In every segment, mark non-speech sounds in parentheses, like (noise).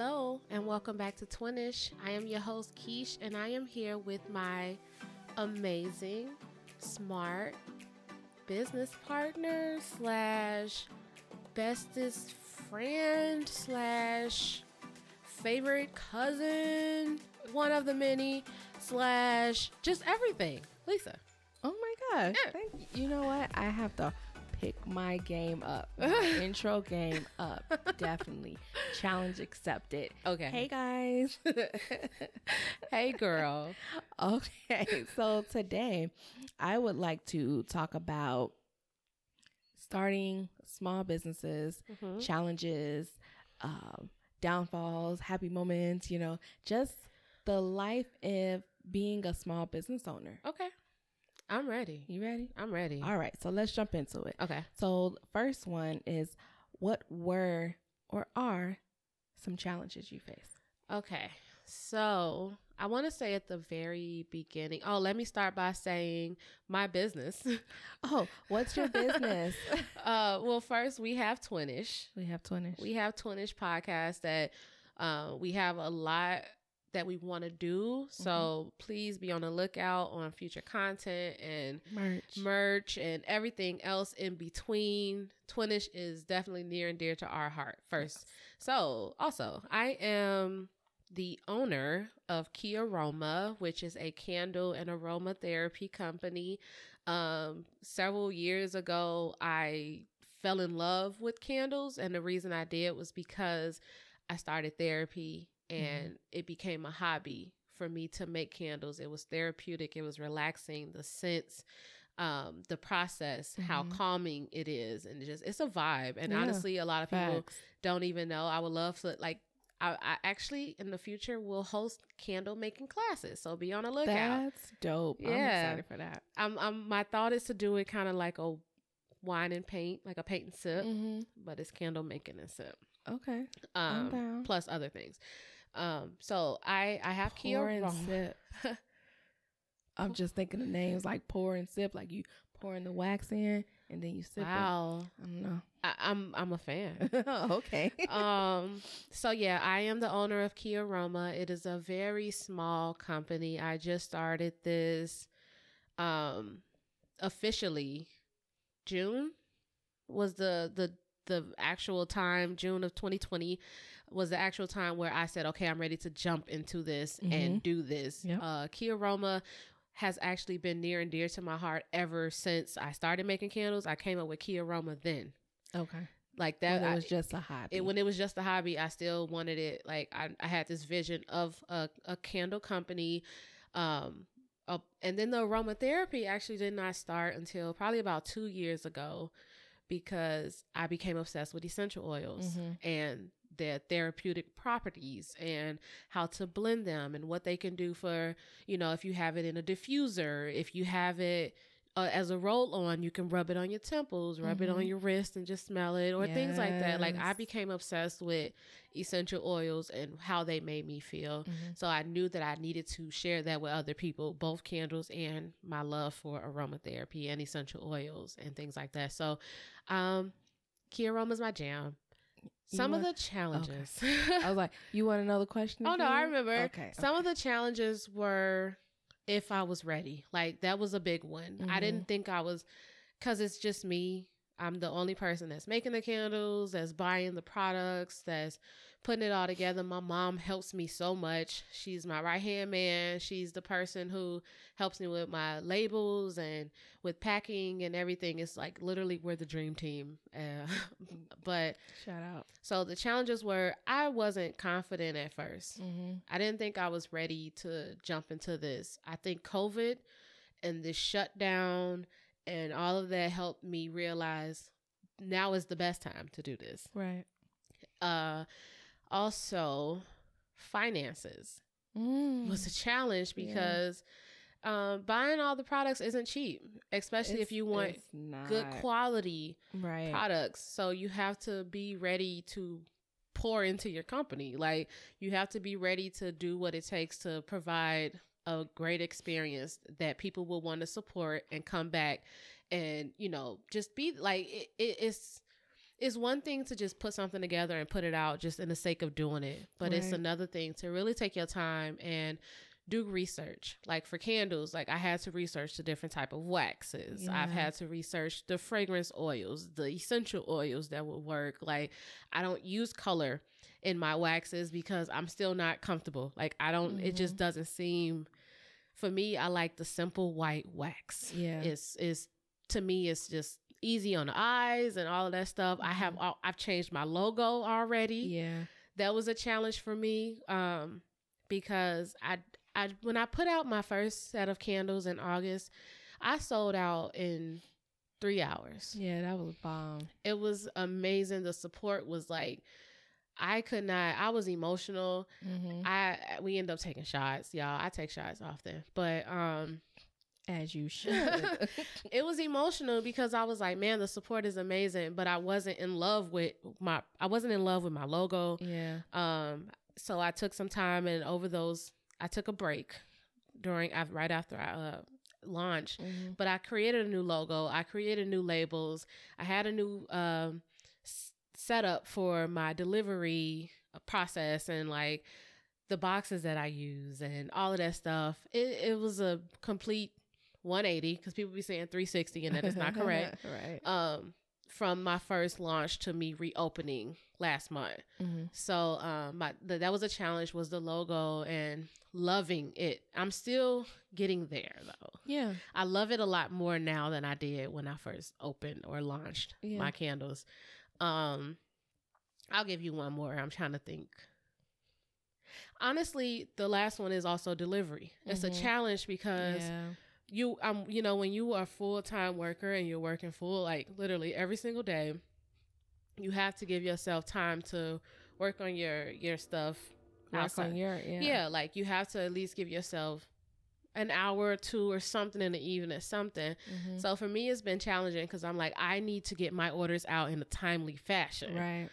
Hello, and welcome back to Twinish. I am your host, Keish, and I am here with my amazing, smart business partner slash bestest friend slash favorite cousin, one of the many slash just everything. Lisa. Oh my gosh. Yeah. Thank you. You know what? I have to my game up. (laughs) My intro game up. Definitely. Challenge accepted. Okay. Hey guys. (laughs) Hey, girl. okay. So today I would like to talk about starting small businesses, challenges, um, downfalls, happy moments, you know, just the life of being a small business owner. Okay. I'm ready. You ready? I'm ready. All right, so let's jump into it. Okay. So, first one is what were or are some challenges you face? Okay. So I want to say at the very beginning. Oh, let me start by saying my business. (laughs) Oh, what's your business? (laughs) uh, well, first we have Twinish. we have Twinish. We have Twinish podcast that uh, we have a lot that we want to do. So please be on the lookout on future content and merch. merch and everything else in between. Twinish is definitely near and dear to our heart first. So, also, I am the owner of Key Aroma, which is a candle and aromatherapy company. Um, several years ago, I fell in love with candles, and the reason I did was because I started therapy and it became a hobby for me to make candles. It was therapeutic, it was relaxing, the scents, um, the process, how calming it is, and just it's a vibe. And Yeah, honestly, a lot of people facts. don't even know. I would love to like. I, I actually in the future will host candle making classes, so be on the lookout. That's dope. I'm Yeah. excited for that. I'm, I'm my thought is to do it kind of like a wine and paint, like a paint and sip, Mm-hmm. but it's candle making and sip, Okay. I'm um, down. plus other things. Um, so I I have Kia Pour and Aroma. sip. (laughs) I'm just thinking of names like pour and sip, like you pouring the wax in and then you sip it. Wow, I don't know. I, I'm I'm a fan. (laughs) okay. um (laughs) so yeah i am the owner of Key Aroma it is a very small company i just started this um officially june was the the the actual time june of 2020 was the actual time where i said okay i'm ready to jump into this and do this Yep. uh Key Aroma has actually been near and dear to my heart ever since i started making candles i came up with Key Aroma then okay. like that When it I- was just a hobby. it, when it was just a hobby, I still wanted it. Like I, I had this vision of a, a candle company. Um, uh, and then the aromatherapy actually did not start until probably about two years ago because I became obsessed with essential oils and their therapeutic properties and how to blend them and what they can do for, you know, if you have it in a diffuser, if you have it uh, as a roll on, you can rub it on your temples, rub it on your wrist and just smell it or things like that. Like I became obsessed with essential oils and how they made me feel. So I knew that I needed to share that with other people, both candles and my love for aromatherapy and essential oils and things like that. So, um, Key Aroma is my jam. Some of the challenges. I was like, you want another question? Oh no. I remember. Okay. Some of the challenges were if I was ready. Like that was a big one. I mm-hmm. didn't think I was cuz it's just me. I'm the only person that's making the candles, that's buying the products, that's putting it all together. My mom helps me so much. She's my right hand man. She's the person who helps me with my labels and with packing and everything. It's like literally we're the dream team. Uh, (laughs) but Shout out. so the challenges were I wasn't confident at 1st I didn't think I was ready to jump into this. I think COVID and this shutdown and all of that helped me realize now is the best time to do this. Right. Uh also finances Mm. was a challenge because um, buying all the products isn't cheap, especially if you want good quality Right. products. So you have to be ready to pour into your company. Like you have to be ready to do what it takes to provide a great experience that people will want to support and come back and, you know, just be like it, it, it's it's one thing to just put something together and put it out just in the sake of doing it, but it's another thing to really take your time and do research. Like for candles, like I had to research the different type of waxes. I've had to research the fragrance oils, the essential oils that would work. Like I don't use color in my waxes because I'm still not comfortable. Like I don't it just mm-hmm. doesn't seem for me I like the simple white wax Yeah. it's it's to me it's just easy on the eyes and all of that stuff. I have all, i've changed my logo already. Yeah. that was a challenge for me um because i i when i put out my first set of candles in august i sold out in three hours. Yeah, that was bomb. it was amazing. The support was like i could not i was emotional. Mm-hmm. i we end up taking shots y'all. I take shots often. But um As you (laughs) should. it was emotional because I was like, man, the support is amazing, but I wasn't in love with my I wasn't in love with my logo. yeah. Um so I took some time and over those I took a break during right after I uh, launched, Mhm. but I created a new logo, I created new labels. I had a new um s- setup for my delivery uh, process and like the boxes that I use and all of that stuff. It it was a complete 180 because people be saying 360 and that is not correct. (laughs) right. Um, from my first launch to me reopening last month. Mm-hmm. So um, my the, that was a challenge was the logo and loving it. I'm still getting there though. Yeah. I love it a lot more now than I did when I first opened or launched Yeah. my candles. Um, I'll give you one more. I'm trying to think. Honestly, the last one is also delivery. It's a Mhm. challenge because yeah. You um you know when you are a full-time worker and you're working full like literally every single day you have to give yourself time to work on your your stuff Work outside. on your yeah. yeah. like you have to at least give yourself an hour or two or something in the evening something Mhm. so for me it's been challenging because i'm like i need to get my orders out in a timely fashion Right.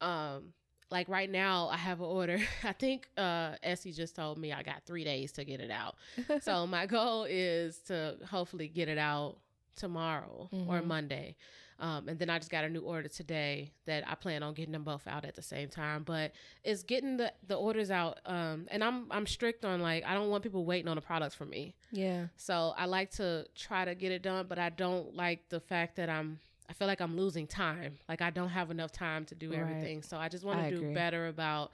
um like right now i have an order. (laughs) I think uh Etsy just told me i got three days to get it out. (laughs) So my goal is to hopefully get it out tomorrow or Mhm. monday. Um, and then i just got a new order today that i plan on getting them both out at the same time. But it's getting the, the orders out um, and i'm i'm strict on like i don't want people waiting on the products for me. Yeah. so I like to try to get it done, but I don't like the fact that I'm I feel like I'm losing time. Like I don't have enough time to do Right. everything. So I just want to do agree. better about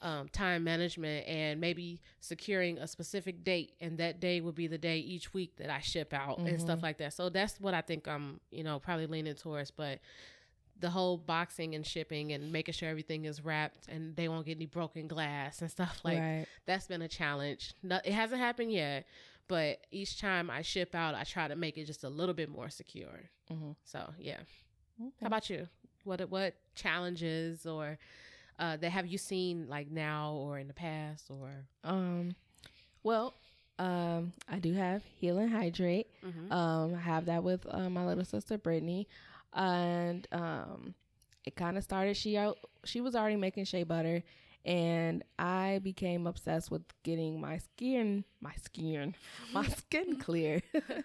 um, time management and maybe securing a specific date, and that day would be the day each week that I ship out and stuff Mhm. like that. So that's what I think I'm, you know, probably leaning towards. But the whole boxing and shipping and making sure everything is wrapped and they won't get any broken glass and stuff (laughs) like right. that's been a challenge. No, it hasn't happened yet, but each time I ship out, I try to make it just a little bit more secure. Mm-hmm. So yeah. How about you? What what challenges or uh, that have you seen like now or in the past or? Um, well, um, I do have Heal and Hydrate. Mhm. Um, I have that with uh, my little sister Brittany, and um, it kind of started. She out. She was already making shea butter, and I became obsessed with getting my skin, my skin, my (laughs) skin clear,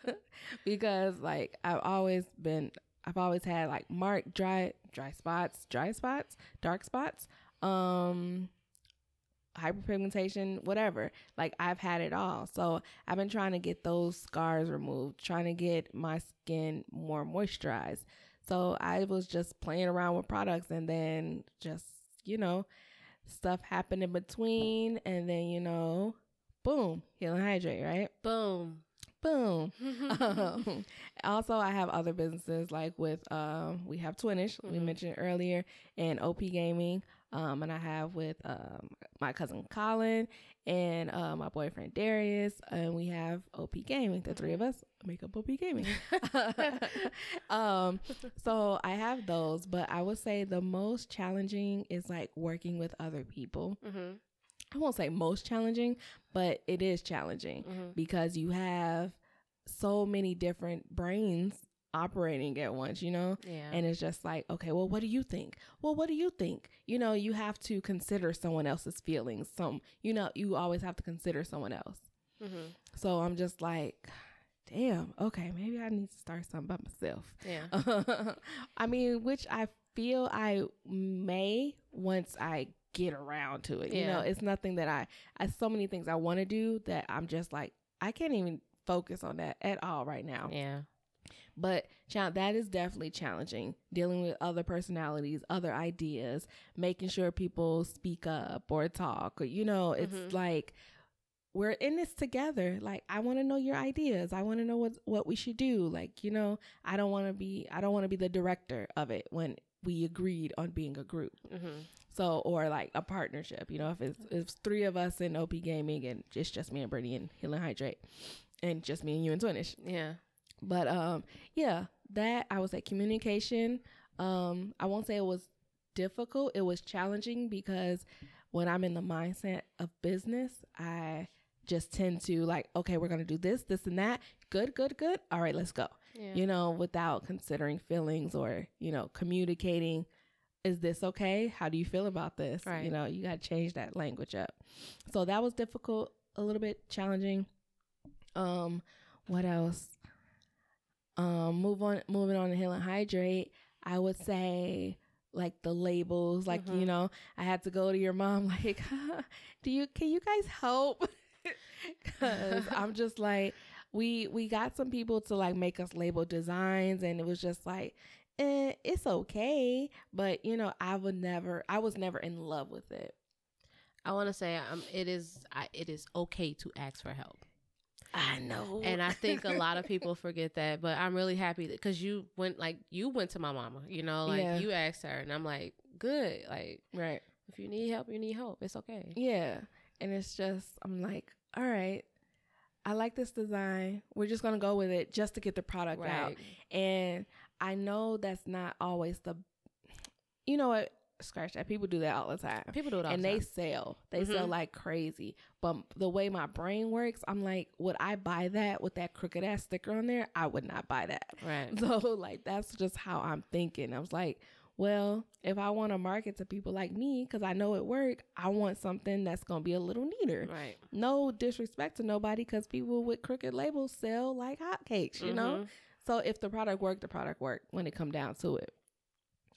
(laughs) because like I've always been. I've always had like marked dry dry spots, dry spots, dark spots. Um hyperpigmentation, whatever. Like I've had it all. So I've been trying to get those scars removed, trying to get my skin more moisturized. So I was just playing around with products and then just, you know, stuff happened in between and then, you know, boom, heal and hydrate, right? Boom. Boom. (laughs) (laughs) um, also, I have other businesses like with um, we have Twinish we Mhm. mentioned earlier and OP Gaming, um, and I have with um, my cousin Colin and uh, my boyfriend Darius, and we have OP Gaming. The three of us make up OP Gaming. (laughs) um, so I have those, but I would say the most challenging is like working with other people. Mhm. I won't say most challenging, but it is challenging Mhm. because you have so many different brains operating at once, you know? Yeah. And it's just like, okay, well, what do you think? Well, what do you think? You know, you have to consider someone else's feelings. Some, you know, you always have to consider someone else. Mhm. So I'm just like, damn, okay, maybe I need to start something by myself. Yeah. (laughs) I mean, which I feel I may once I get around to it. You know, it's nothing that I I so many things I want to do that I'm just like I can't even focus on that at all right now. Yeah. But that is definitely challenging dealing with other personalities, other ideas, making sure people speak up or talk. Or, you know, it's Mhm. like we're in this together. Like I want to know your ideas. I want to know what what we should do. Like, you know, I don't want to be I don't want to be the director of it when we agreed on being a group. Mm-hmm. So or like a partnership, you know, if it's if it's three of us in OP Gaming and it's just me and Brittany and Heal and Hydrate and just me and you and Twinish. Yeah. But um yeah, that I would say communication. Um I won't say it was difficult. It was challenging because when I'm in the mindset of business, I just tend to like, okay, we're gonna do this, this and that. Good, good, good. All right, let's go. Yeah. You know, without considering feelings or, you know, communicating is this okay? How do you feel about this? Right. You know, you got to change that language up. So that was difficult, a little bit challenging. Um, what else? Um, move on, moving on to Heal and Hydrate. I would say like the labels, like you know, I had to go to your mom, (laughs) like, do you can you guys help? (laughs) Because I'm (laughs) just like, we we got some people to like make us label designs, and it was just like, eh, it's okay, but you know, I would never, I was never in love with it. I want to say um, it is I, it is okay to ask for help. I know, And I think a lot of people (laughs) forget that, but I'm really happy because you went like you went to my mama, you know, like Yeah. you asked her, and I'm like, good. Like right. if you need help, you need help. It's okay. Yeah. And it's just, I'm like, all right, I like this design. We're just going to go with it just to get the product out. And I know that's not always the, you know what? Scratch that. People do that all the time. People do it all and the they sell. They sell Mhm. like crazy. But the way my brain works, I'm like, would I buy that with that crooked ass sticker on there? I would not buy that. Right. (laughs) So like that's just how I'm thinking. I was like, well, if I want to market to people like me because I know it work, I want something that's gonna be a little neater. Right. No disrespect to nobody because people with crooked labels sell like hotcakes, you know. Mhm. So if the product worked, the product worked when it come down to it.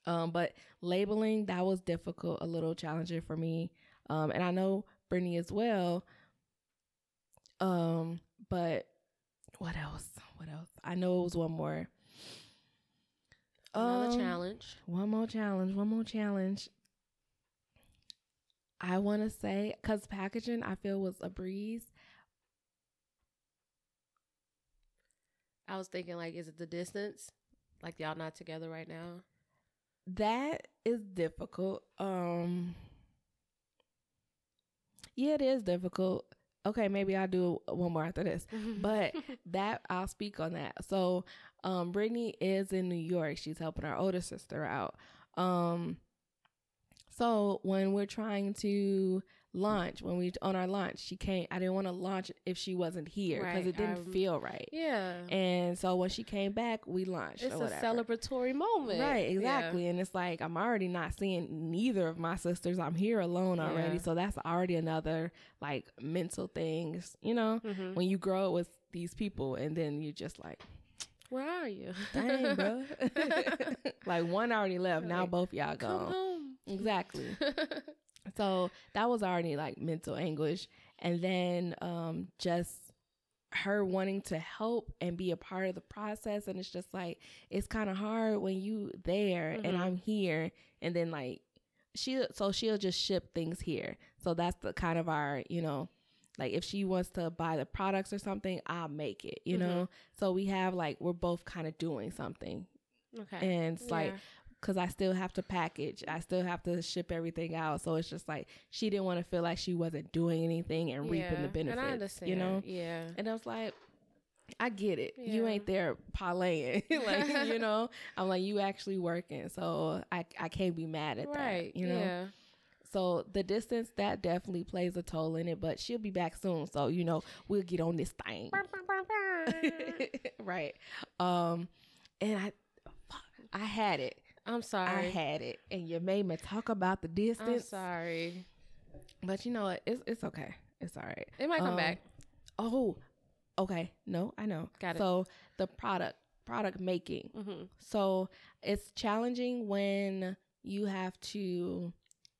Um, but labeling that was difficult, a little challenging for me. Um, and I know Brittany as well. Um, but what else? What else? I know it was one more. Another Um, challenge. One more challenge. One more challenge. I want to say because packaging, I feel was a breeze. I was thinking like, is it the distance? Like y'all not together right now? That is difficult. Um Yeah, it is difficult. Okay, maybe I'll do one more after this. (laughs) But that I'll speak on that. So, um Brittany is in New York. She's helping our older sister out. Um so when we're trying to launch, when we on our launch, she can't I didn't want to launch if she wasn't here because Right, it didn't I- feel right. yeah, And so when she came back, we launched. it's a whatever. celebratory moment. Right, Yeah. exactly. And it's like I'm already not seeing neither of my sisters. I'm here alone already. So that's already another like mental things, you know, Mhm. when you grow up with these people and then you're just like, Where are you? dang, bro. (laughs) (laughs) like one already left. Now Like, both y'all gone. Exactly. (laughs) So that was already like mental anguish. And then um just her wanting to help and be a part of the process. And it's just like it's kind of hard when you there and Mhm. I'm here and then like she so she'll just ship things here. So that's the kind of our, you know, like if she wants to buy the products or something, I'll make it, you Mhm. know? So we have like we're both kind of doing something. okay. And it's like Yeah. Because I still have to package. I still have to ship everything out. So it's just like she didn't want to feel like she wasn't doing anything and reaping the benefits. And I understand. You know? Yeah. And I was like, I get it. You ain't there parlaying. (laughs) like, (laughs) you know, I'm like, you actually working. So I, I can't be mad at that. Right. that. You know? Yeah. So the distance, that definitely plays a toll in it, but she'll be back soon. So, you know, we'll get on this thing. (laughs) right. Um, and I, fuck, I had it. I'm sorry. I had it, and you made me talk about the distance. I'm sorry. But you know what? It's it's okay. It's all right. It might come Um, back. Oh, okay. No, I know. Got it. So the product product making. Mm-hmm. So it's challenging when you have to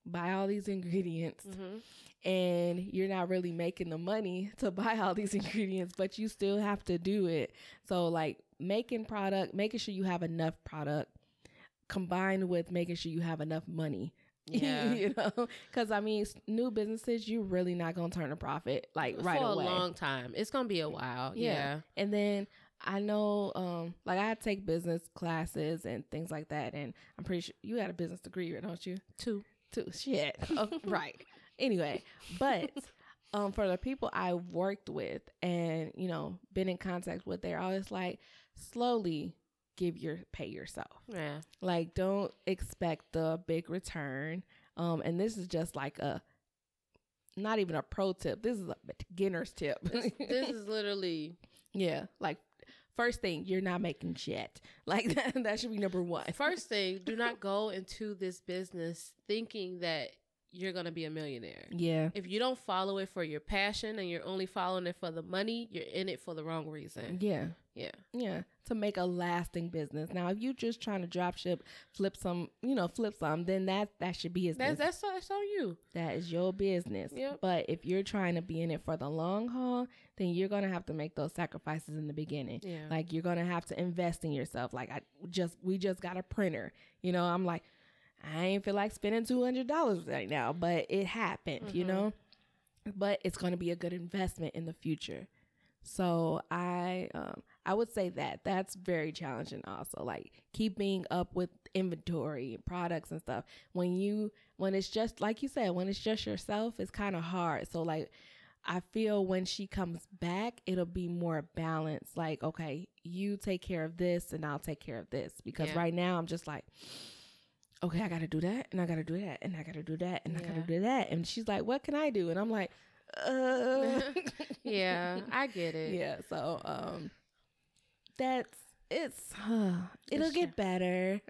buy all these ingredients Mm-hmm. and you're not really making the money (laughs) to buy all these (laughs) ingredients, but you still have to do it. So like making product, making sure you have enough product combined with making sure you have enough money. (laughs) Yeah. you know, because I mean, new businesses, you're really not gonna turn a profit like right For away. a long time. It's gonna be a while. Yeah. Yeah. And then I know, um, like I take business classes and things like that, and I'm pretty sure you had a business degree, don't you? Two. Too shit. Oh, (laughs) right. Anyway, but (laughs) um, for the people I worked with and you know been in contact with, they're always like, slowly give your pay yourself. Yeah. Like, don't expect the big return. Um, and this is just like a, not even a pro tip. This is a beginner's tip. This, this is literally (laughs) Yeah, like first thing, you're not making shit. (laughs) Like that, that should be number one. first thing. Do not go into this business thinking that you're gonna be a millionaire. Yeah, If you don't follow it for your passion and you're only following it for the money, you're in it for the wrong reason. yeah, Yeah. yeah. To make a lasting business. Now, if you're just trying to drop ship, flip some, you know, flip some, then that that should be business. That's that's that's on you. that is your business. Yep. But if you're trying to be in it for the long haul, then you're gonna have to make those sacrifices in the beginning. Yeah. Like you're gonna have to invest in yourself. Like I just we just got a printer. You know, I'm like, I ain't feel like spending two hundred dollars right now, but it happened, you Mhm. know? But it's gonna be a good investment in the future. So I um I would say that that's very challenging also. Like keeping up with inventory and products and stuff. When you when it's just like you said, when it's just yourself, it's kind of hard. So like I feel when she comes back, it'll be more balanced. Like, okay, you take care of this and I'll take care of this. Because Yeah. right now I'm just like, okay, I gotta do that and I gotta do that and I gotta do that and I gotta do that. And she's like, what can I do? And I'm like, (laughs) uh yeah, I get it. yeah. So um that's it's (sighs) (sighs) it'll It's get better.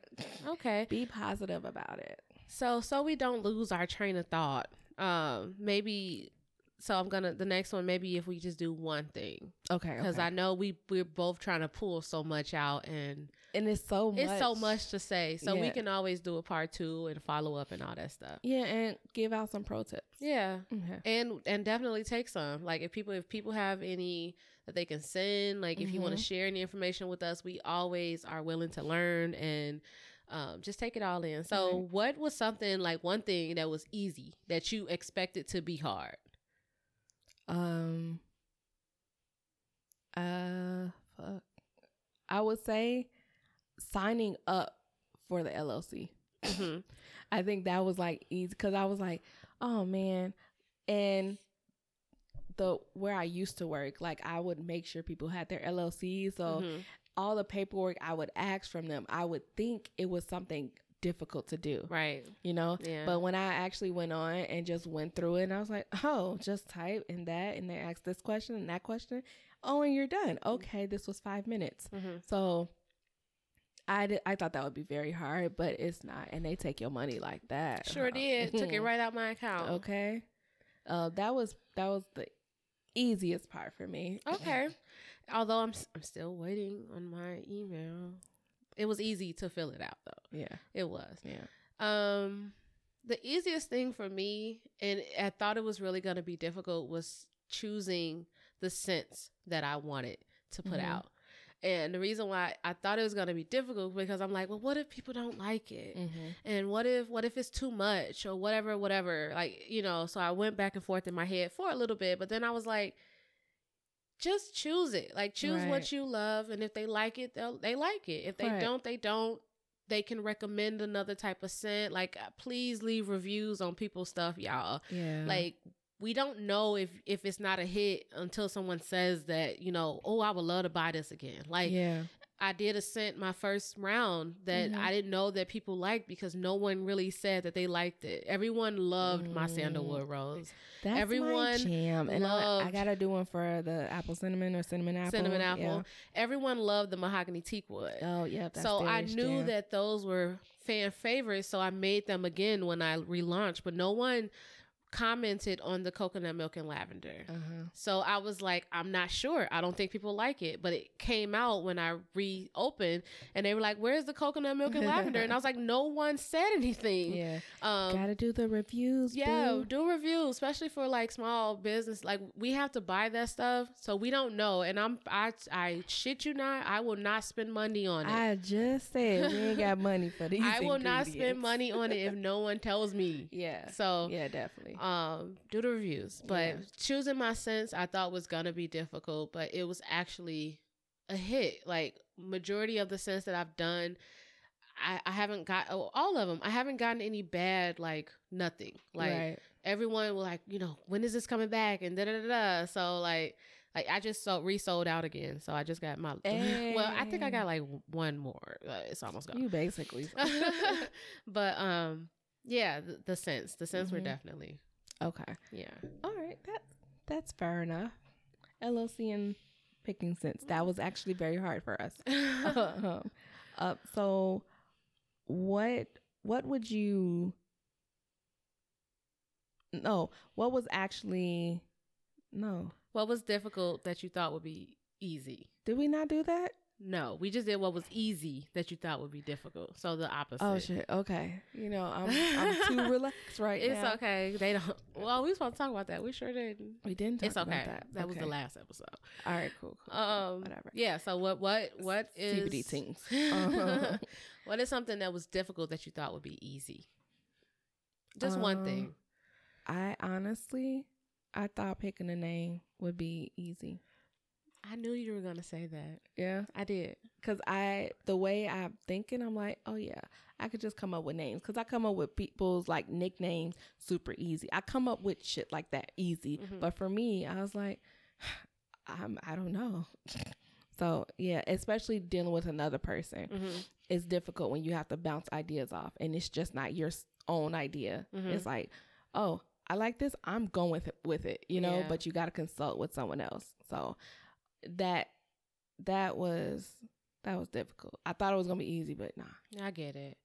Okay. Be positive about it. So so we don't lose our train of thought. Um maybe so I'm gonna the next one maybe if we just do one thing Okay. because okay. I know we we're both trying to pull so much out and and it's so much. it's so much to say so we can always do a part two and follow up and all that stuff. Yeah, and give out some pro tips. Yeah, and and definitely take some. Like if people if people have any that they can send, like if you want to share any information with us, we always are willing to learn and. Um, just take it all in. So, Right. what was something like one thing that was easy that you expected to be hard? Um. Uh. Fuck. I would say signing up for the LLC. hmm (laughs) I think that was like easy because I was like, oh man, and the where I used to work, like I would make sure people had their LLC. So Mhm. all the paperwork I would ask from them, I would think it was something difficult to do, Right. you know. Yeah. But when I actually went on and just went through it, and I was like, oh, just type in that, and they ask this question and that question. Oh, and you're done. Okay, this was five minutes. Mhm. So I did, I thought that would be very hard, but it's not, and they take your money like that. Sure huh? did. Took it right out my account. Okay. Uh, that was that was the easiest part for me. Okay. Although I'm I'm still waiting on my email. It was easy to fill it out though. Yeah. It was. Yeah. Um the easiest thing for me and I thought it was really going to be difficult was choosing the scents that I wanted to put Mhm. out. And the reason why I thought it was going to be difficult because I'm like, well, what if people don't like it? Mm-hmm. and what if what if it's too much or whatever whatever like you know so i went back and forth in my head for a little bit but then i was like just choose it like choose Right. what you love and if they like it they'll they like it if they Right. don't they don't they can recommend another type of scent like uh, please leave reviews on people's stuff y'all Yeah. like we don't know if if it's not a hit until someone says that you know oh i would love to buy this again like yeah. I did a scent my first round that Mhm. I didn't know that people liked because no one really said that they liked it. Everyone loved my Mm. sandalwood rose, That's everyone my jam, and I, I gotta do one for the apple cinnamon or cinnamon apple. cinnamon apple. Yeah. Everyone loved the mahogany teak wood. Oh yeah. That's so I knew jam. that those were fan favorites, so I made them again when I relaunched. But no one commented on the coconut milk and lavender. Uh-huh. So I was like, I'm not sure. I don't think people like it. But it came out when I reopened and they were like, Where's the coconut milk and lavender? And I was like, No one said anything. Yeah. Um Gotta do the reviews. yeah, boo. do reviews, especially for like small business. Like we have to buy that stuff, so we don't know. And I'm I I shit you not, I will not spend money on it. I, I just said we ain't got money for (laughs) these. I will not spend money on it if no one tells me. (laughs) Yeah. So Yeah, definitely. Um do the reviews. But Yeah. choosing my scents I thought was gonna be difficult, but it was actually a hit. Like majority of the scents that I've done. I, I haven't got oh, all of them. I haven't gotten any bad like nothing. Like right. everyone will like, you know, when is this coming back? And da da da da. So like, like I just sold resold out again. So I just got my. (laughs) Well, I think I got like one more. Uh, it's almost gone. You basically. (laughs) but um, yeah, the, the scents, the scents were Mhm. definitely okay. yeah. All right. That that's fair enough. LLC and picking sense. That was actually very hard for us. um, (laughs) uh, so what what would you no what was actually no what was difficult that you thought would be easy? did we not do that No, we just did what was easy that you thought would be difficult. So the opposite. oh shit okay you know i'm, I'm too (laughs) relaxed right It's now okay. They don't. Well, we supposed to talk about that. We sure didn't. we didn't talk It's okay. about that That, was the last episode. all right cool, cool. Um, whatever Yeah. So what? What? What is CBD things (laughs) Uh-huh. what is something that was difficult that you thought would be easy? Just one Um, thing. i honestly i thought picking a name would be easy I knew you were gonna say that. yeah I did. Cause I, the way I'm thinking, I'm like, oh yeah, I could just come up with names. Cause I come up with people's like nicknames super easy. I come up with shit like that easy. Mhm. But for me, I was like, (sighs) I'm, I don't know. (laughs) so yeah, especially dealing with another person, Mm-hmm. it's difficult when you have to bounce ideas off, and it's just not your own idea. Mhm. It's like, oh, I like this. I'm going with it, with it, you know. Yeah. But you got to consult with someone else. So that that was that was difficult. I thought it was gonna be easy, but nah. I get it.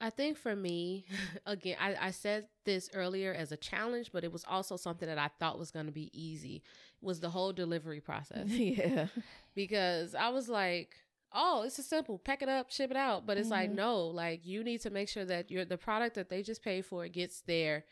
I think for me, (laughs) again, I, I said this earlier as a challenge, but it was also something that I thought was going to be easy. Was the whole delivery process (laughs) yeah. because I was like, "Oh, it's a simple, pack it up, ship it out." But it's like, Mhm. no, like you need to make sure that your the product that they just paid for gets there,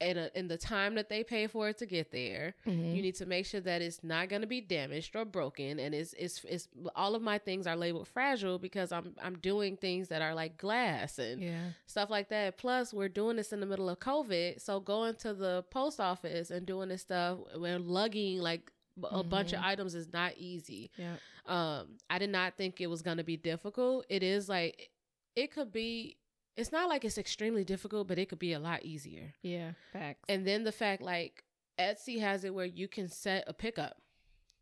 in a, in the time that they pay for it to get there. Mhm. You need to make sure that it's not going to be damaged or broken, and it's, it's it's all of my things are labeled fragile because I'm I'm doing things that are like glass and yeah. stuff like that. Plus, we're doing this in the middle of COVID, so going to the post office and doing this stuff, we're lugging like a bunch of Mhm. items is not easy. Yeah. Um, I did not think it was going to be difficult. It is like it could be. It's not like it's extremely difficult, but it could be a lot easier. Yeah. Facts. And then the fact like Etsy has it where you can set a pickup.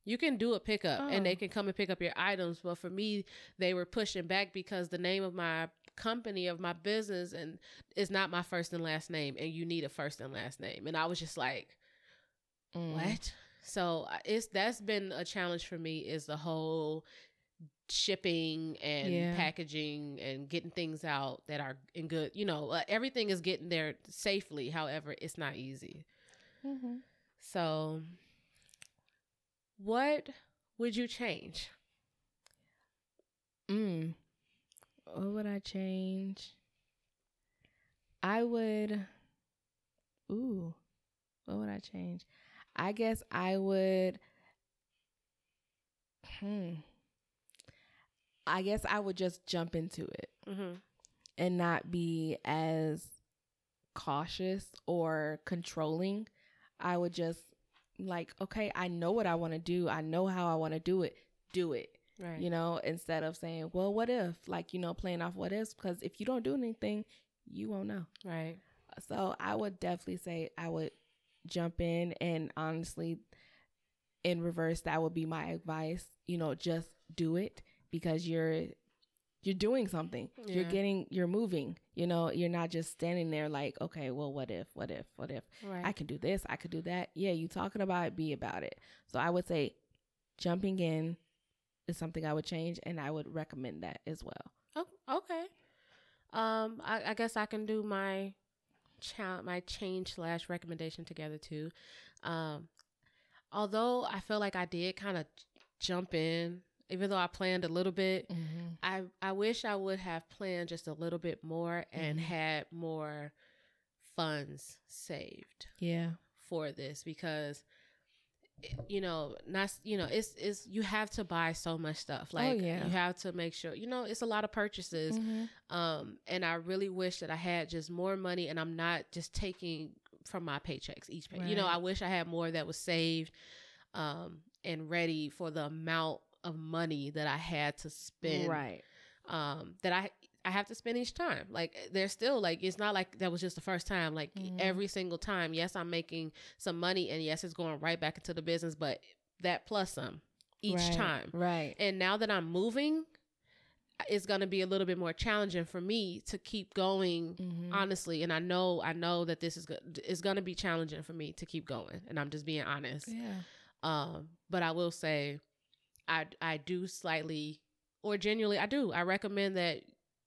You can do a pickup and they Oh. can come and pick up your items. But for me, they were pushing back because the name of my company of my business and is not my first and last name and you need a first and last name. And I was just like, Mm. what? So it's that's been a challenge for me is the whole shipping and Yeah. packaging and getting things out that are in good, you know, uh, everything is getting there safely. However, it's not easy. Mhm. So what would you change? Mm. What would I change? I would. Ooh. What would I change? I guess I would. Hmm. I guess I would just jump into it Mm-hmm. and not be as cautious or controlling. I would just like, okay, I know what I want to do. I know how I want to do it. Do it Right. you know, instead of saying, well, what if, like, you know, playing off what ifs, because if you don't do anything, you won't know. right. So I would definitely say I would jump in and honestly, in reverse, that would be my advice. You know, just do it because you're you're doing something. You're getting you're moving. You know, you're not just standing there like, okay, well, what if, what if, what if? Right. I can do this, I could do that. Yeah, you talking about it, be about it. So I would say jumping in is something I would change and I would recommend that as well. oh, okay. Um, I, I guess I can do my cha- my change slash recommendation together too. Um, although I feel like I did kind of jump in, even though I planned a little bit, Mm-hmm. I I wish I would have planned just a little bit more and Mhm. had more funds saved Yeah. for this because you know not you know it's it's you have to buy so much stuff like Oh, yeah. you have to make sure you know it's a lot of purchases Mhm. um and i really wish that i had just more money and i'm not just taking from my paychecks each pay you know i wish i had more that was saved um and ready for the amount of money that i had to spend Right. um that i i have to spend each time like there's still like it's not like that was just the first time like Mhm. every single time yes i'm making some money and yes it's going right back into the business but that plus some each Right. time Right. and now that I'm moving, it's going to be a little bit more challenging for me to keep going Mhm. honestly. And I know, I know that this is go- is going to be challenging for me to keep going. And I'm just being honest. Yeah. Um, but I will say, I I do slightly or genuinely I do. I recommend that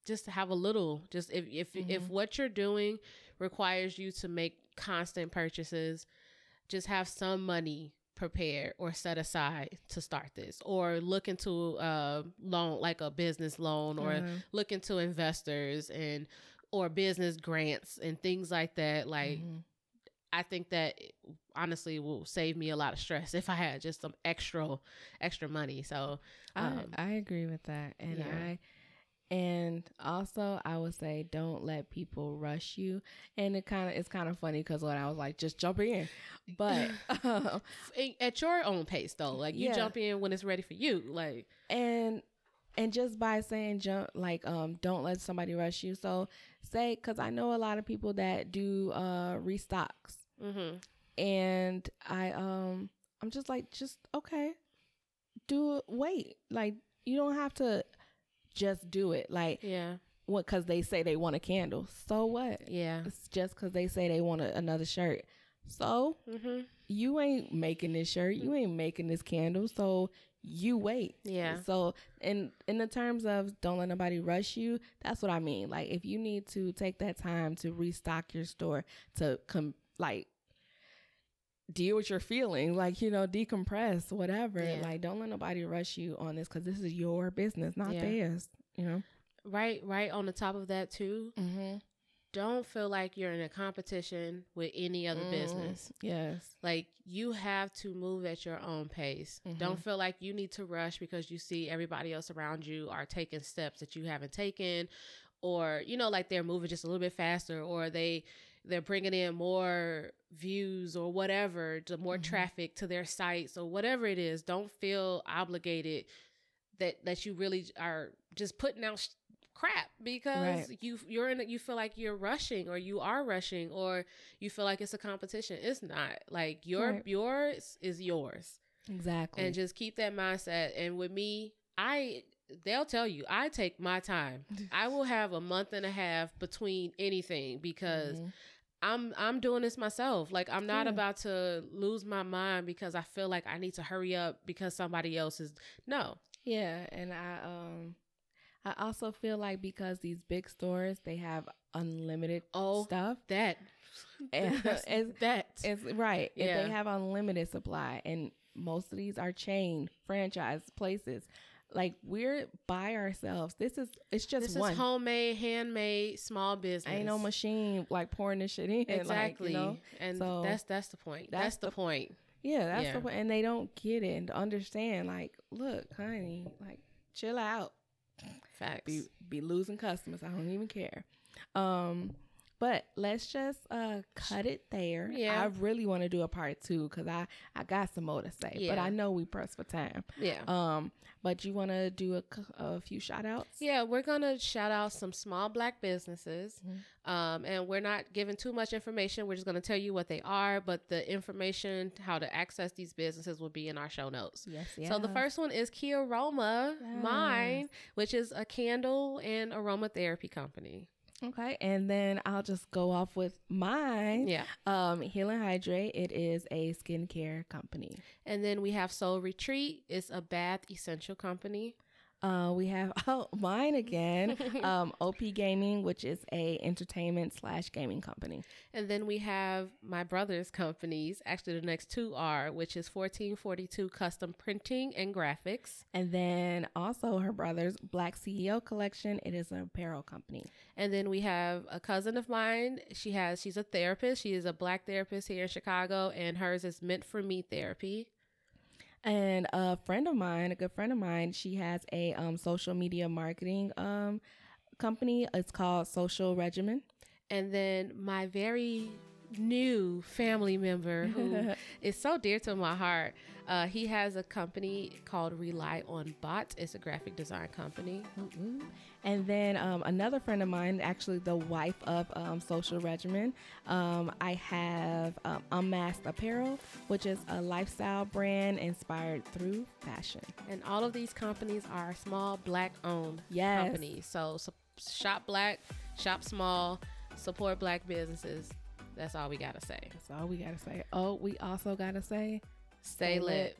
just to have a little. Just if if if Mhm. what you're doing requires you to make constant purchases, just have some money prepared or set aside to start this or look into a loan like a business loan or Mhm. look into investors and or business grants and things like that like Mhm. I think that honestly will save me a lot of stress (laughs) if I had just some extra extra money. So um, I, I agree with that. And yeah. I and also I would say don't let people rush you. And it kind of it's kind of funny because when I was like just jump in, but (laughs) (laughs) um, at your own pace though, like you Yeah. jump in when it's ready for you. Like and and just by saying jump like um don't let somebody rush you. So say because I know a lot of people that do uh restocks mhm. and I um I'm just like just okay do wait like you don't have to just do it like yeah. what because they say they want a candle so what Yeah. it's just because they say they want a, another shirt so Mhm. you ain't making this shirt you ain't making this candle so you wait Yeah. so in in the terms of don't let nobody rush you that's what i mean like if you need to take that time to restock your store to come like deal with your feelings like you know decompress whatever Yeah. like don't let nobody rush you on this because this is your business not Yeah. theirs you know Right, right on the top of that too. mm-hmm. Don't feel like you're in a competition with any other Mm. business. yes Like you have to move at your own pace. Mhm. Don't feel like you need to rush because you see everybody else around you are taking steps that you haven't taken or you know like they're moving just a little bit faster or they they're bringing in more views or whatever, to more Mhm. traffic to their sites or whatever it is. Don't feel obligated that that you really are just putting out sh- crap because Right. you you're in you feel like you're rushing or you are rushing or you feel like it's a competition. It's not. Like your Right. yours is yours. exactly And just keep that mindset. And with me, I they'll tell you, I take my time. (laughs) I will have a month and a half between anything because Mhm. I'm I'm doing this myself. Like I'm not Yeah. about to lose my mind because I feel like I need to hurry up because somebody else is no. Yeah, and I um I also feel like because these big stores they have unlimited Oh, stuff. That And (laughs) it's- that It's right. If Yeah. they have unlimited supply and most of these are chain franchise places. Like we're by ourselves. This is it's just this one. is homemade, handmade, small business. Ain't no machine like pouring this shit in. Exactly. Like, you know? And So, that's that's the point. That's, that's the, the- point. Yeah, that's Yeah. the point. And they don't get it and understand. Like, look, honey, like chill out. Facts. be be losing customers. I don't even care. Um, but let's just uh cut it there. Yeah. I really want to do a part two because I I got some more to say, yeah. but I know we press for time. yeah. Um, but you want to do a, a few shout outs? Yeah, we're gonna shout out some small black businesses, Mhm. um, and we're not giving too much information. We're just gonna tell you what they are, but the information how to access these businesses will be in our show notes. Yes, yes. So the first one is Key Aroma Mine, which is a candle and aromatherapy company. Okay, and then I'll just go off with mine. Yeah, Um, Heal and Hydrate. It is a skincare company. and then we have Soul Retreat. It's a bath essential company. Uh, we have (laughs) oh mine again, (laughs) um, OP Gaming, which is a entertainment slash gaming company. And then we have my brother's companies. Actually, the next two are, which is 1442 Custom Printing and Graphics. And then also her brother's Black CEO Collection. It is an apparel company. And then we have a cousin of mine. She has she's a therapist. She is a black therapist here in Chicago, and hers is meant for me therapy. And a friend of mine, a good friend of mine, she has a um, social media marketing um, company. It's called Social Regimen. And then my very new family member who (laughs) is so dear to my heart. Uh, he has a company called Rely on Bot. It's a graphic design company. Mm-hmm. And then um, another friend of mine, actually the wife of um, Social Regimen, um, I have um, Unmasked Apparel, which is a lifestyle brand inspired through fashion. And all of these companies are small, black owned yes. companies. So, so shop black, shop small, support black businesses. That's all we gotta say. That's all we gotta say. Oh, we also gotta say, stay, stay lit. lit.